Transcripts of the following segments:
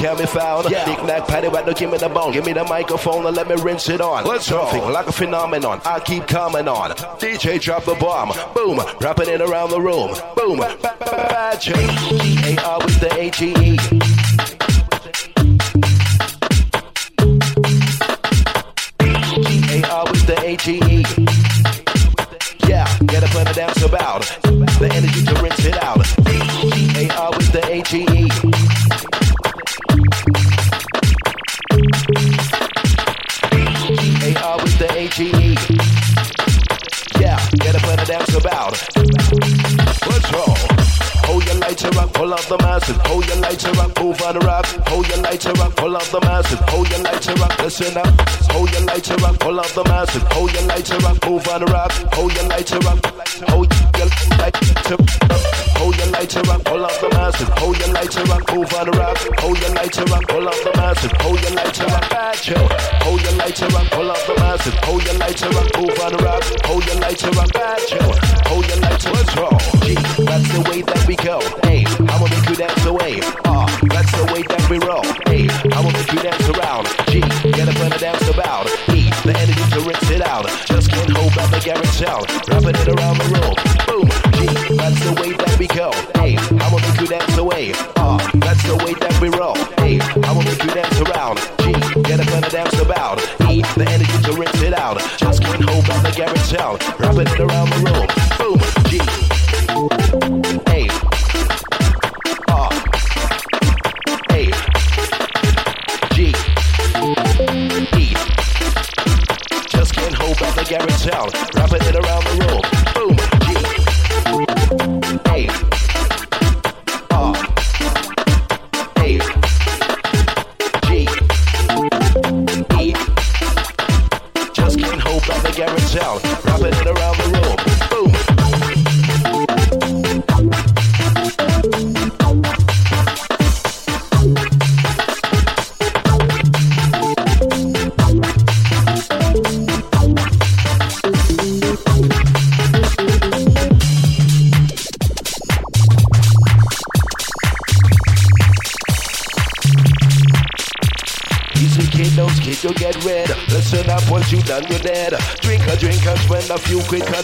can be found. Yeah. Knick knack, patty whack, no give me the bone. Give me the microphone and let me rinse it on. Let's go. Something like a phenomenon. I keep coming on. DJ drop the bomb. Boom. Rapping it around the room. Boom. Ba- ba- Bad with the. G-A-R with the H-E-E. Yeah, get up and a dance about. The energy to rinse it out. G-A-R with the H-E-E. H-E-E. Yeah, get up and dance about. Let's roll. Hold your lighter up, pull up the masses. Hold your lighter up, move on the rap. Hold your lighter up, pull up the masses. Hold your lighter up, listen up. Hold your lighter up, pull up the masses. Hold your lighter up, move on the rap. Hold your lighter up, hold your lighter up. Hold your lighter up, pull up the masses. Hold your lighter move on the rap. Hold your lighter up, pull up the masses. Hold your lighter up, bad chill. Hold your lighter up, pull up the masses. Hold your lighter move on the rap. Hold your lighter up, bad chill. Hold your lighter, let's roll. G, that's the way that we go. Hey, I'ma make you dance away. Ah, that's the way that we roll. Hey, I'ma make you dance around. G, get up and dance about. E, the energy to rinse it out. Just can't hold back the garage out. Wrapping it around the room. That's the way that we go. Hey, I'ma make you dance away. Ah, that's the way that we roll. Hey, I'ma make you dance around. G, get up and dance about. E, the energy to rinse it out. Just can't hold back the garage out. Wrapping it around the room. Boom, G. Hey. Ah. Hey. G. E. Just can't hold back the garage sound. Rapping done, you're dead. Drink a drink and spend a few quicker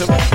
your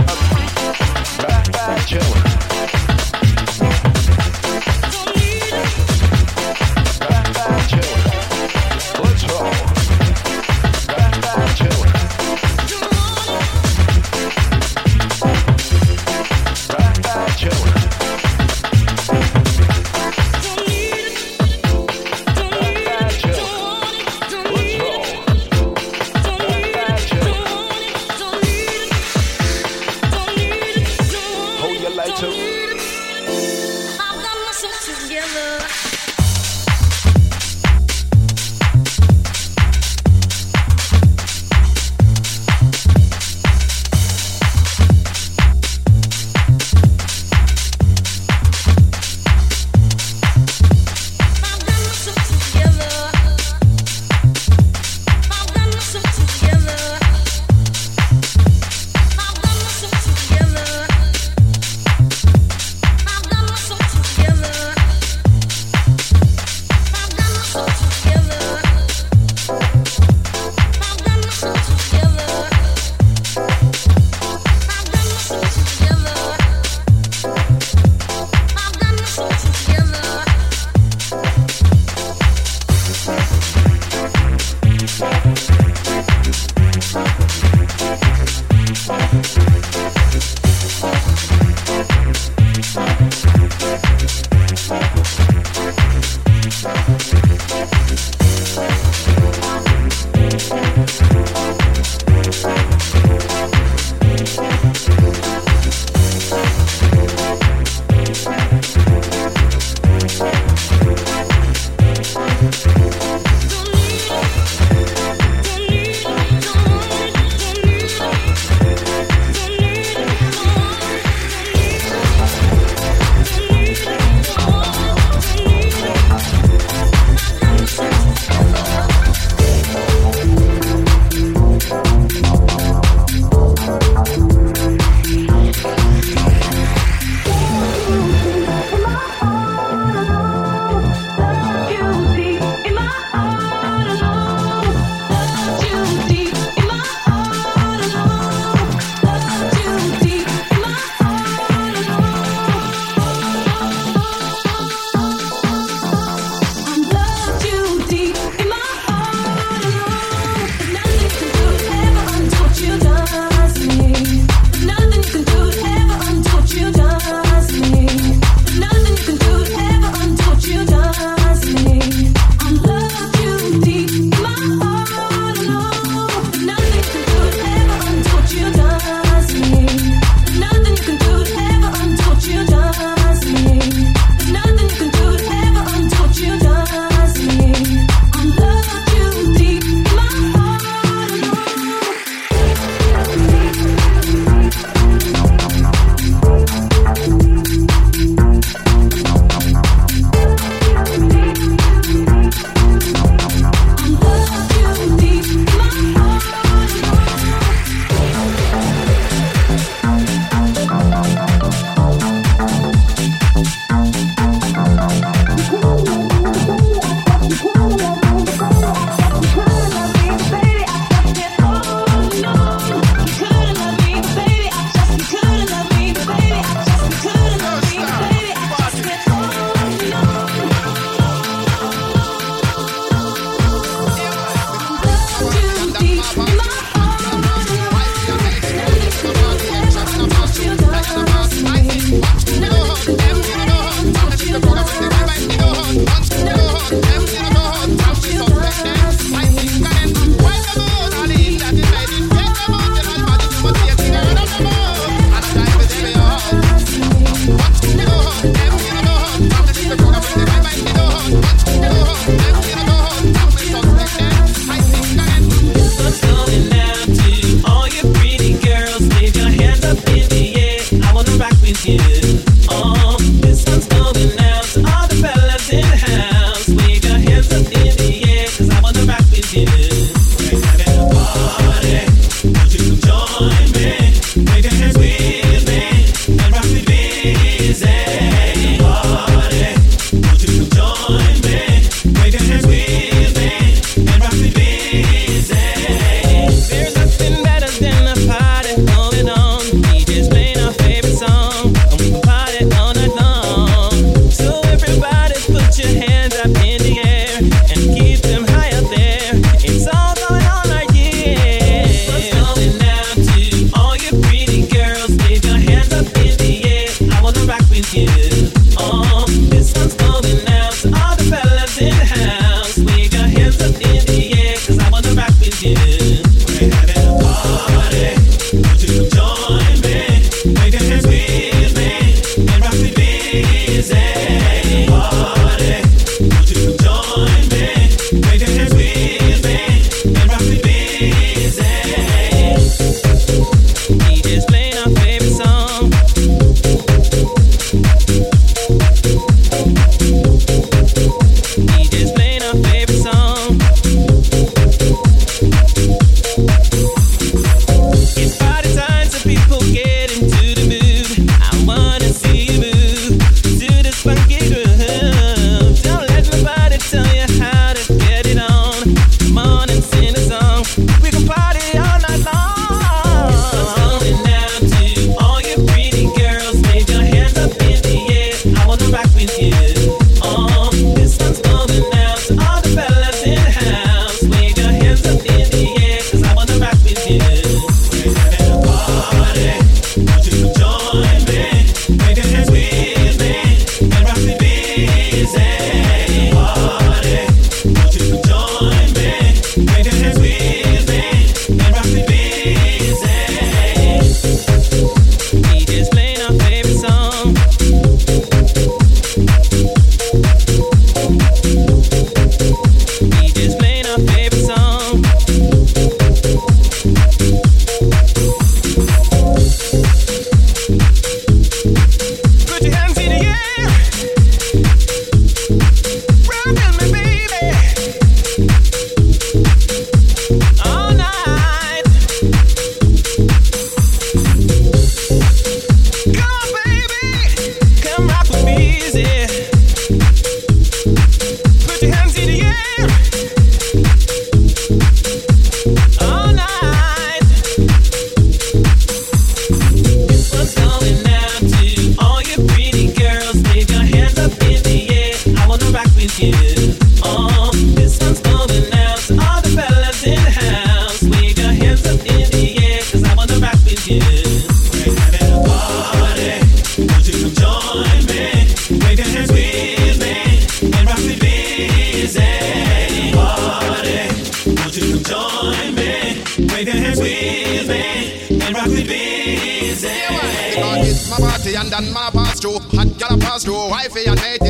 with you.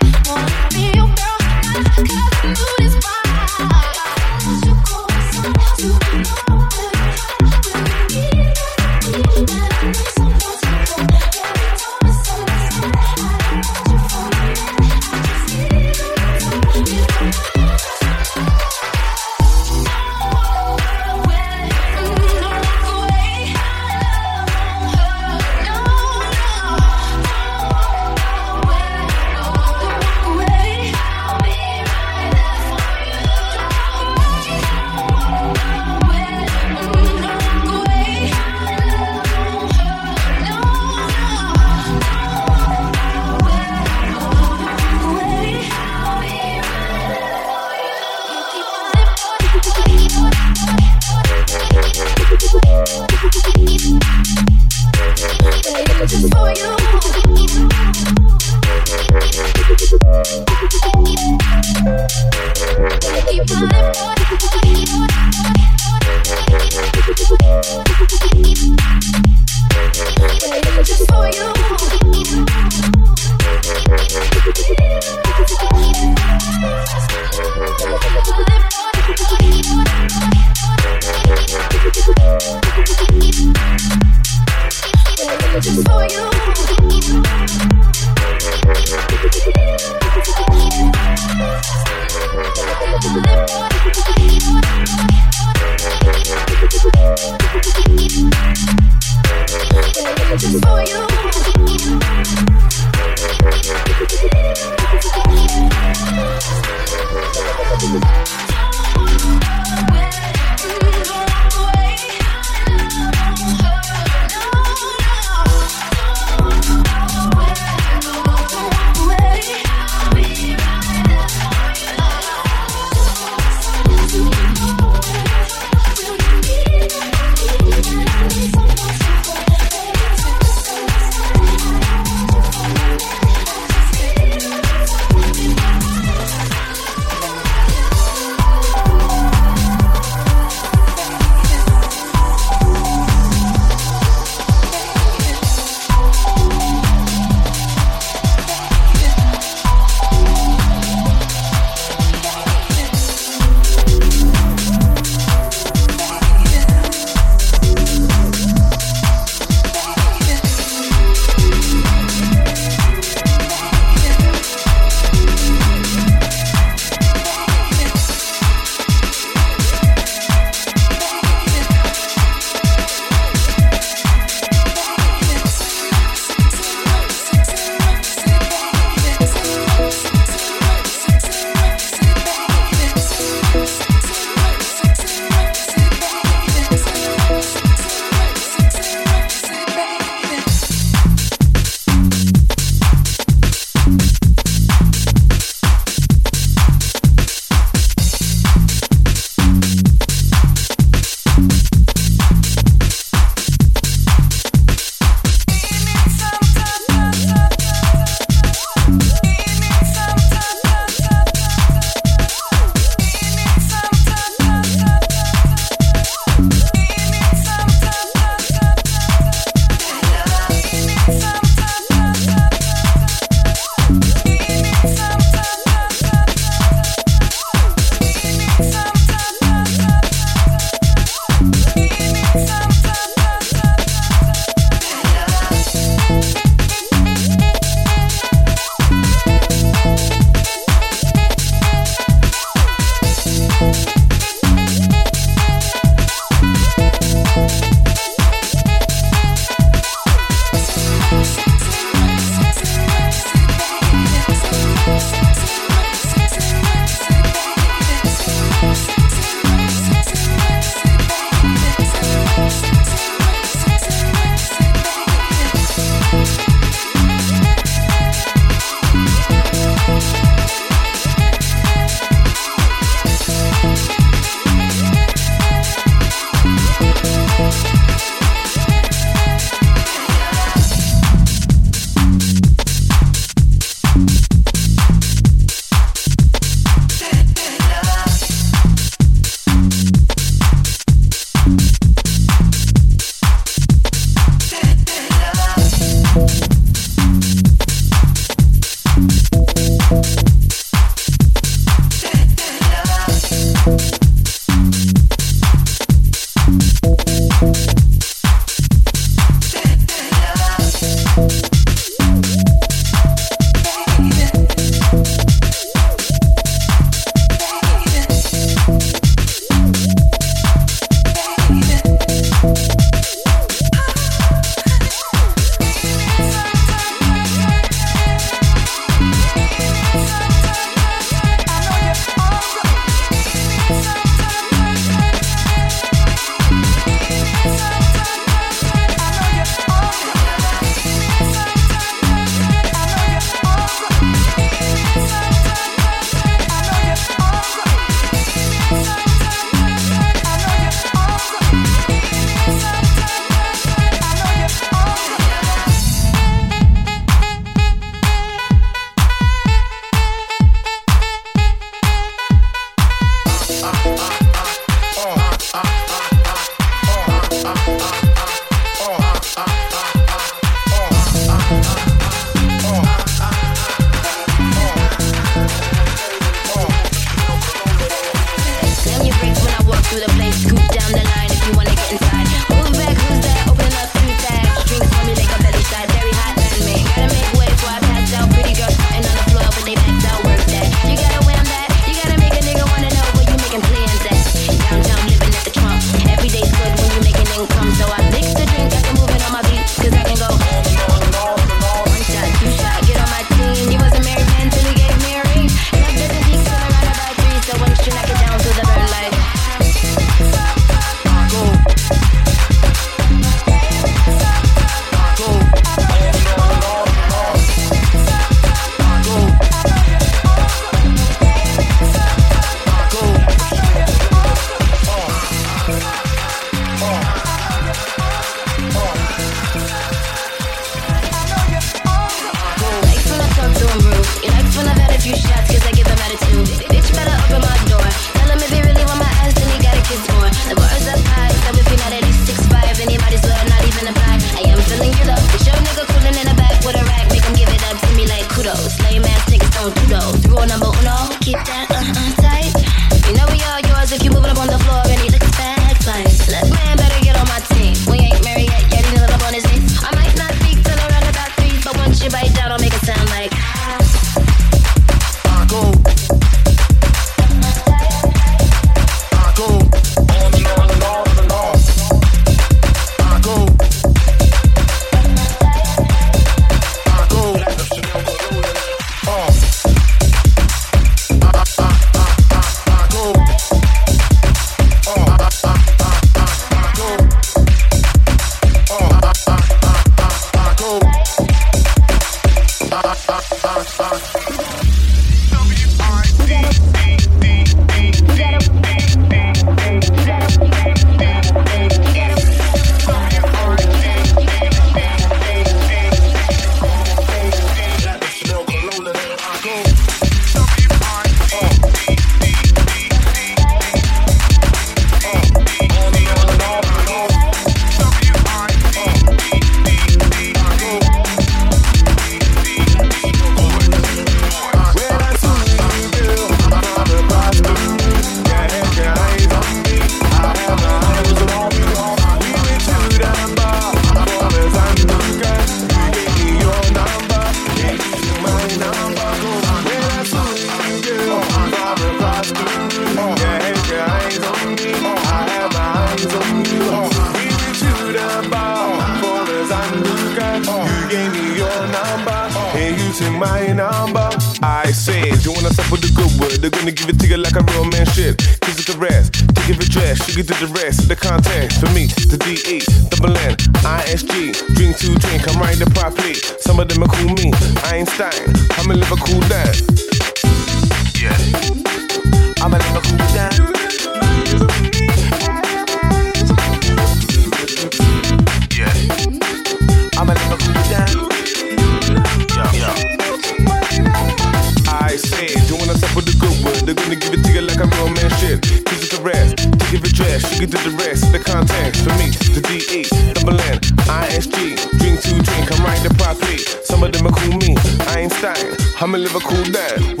I'm a live a cool dad.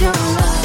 your love.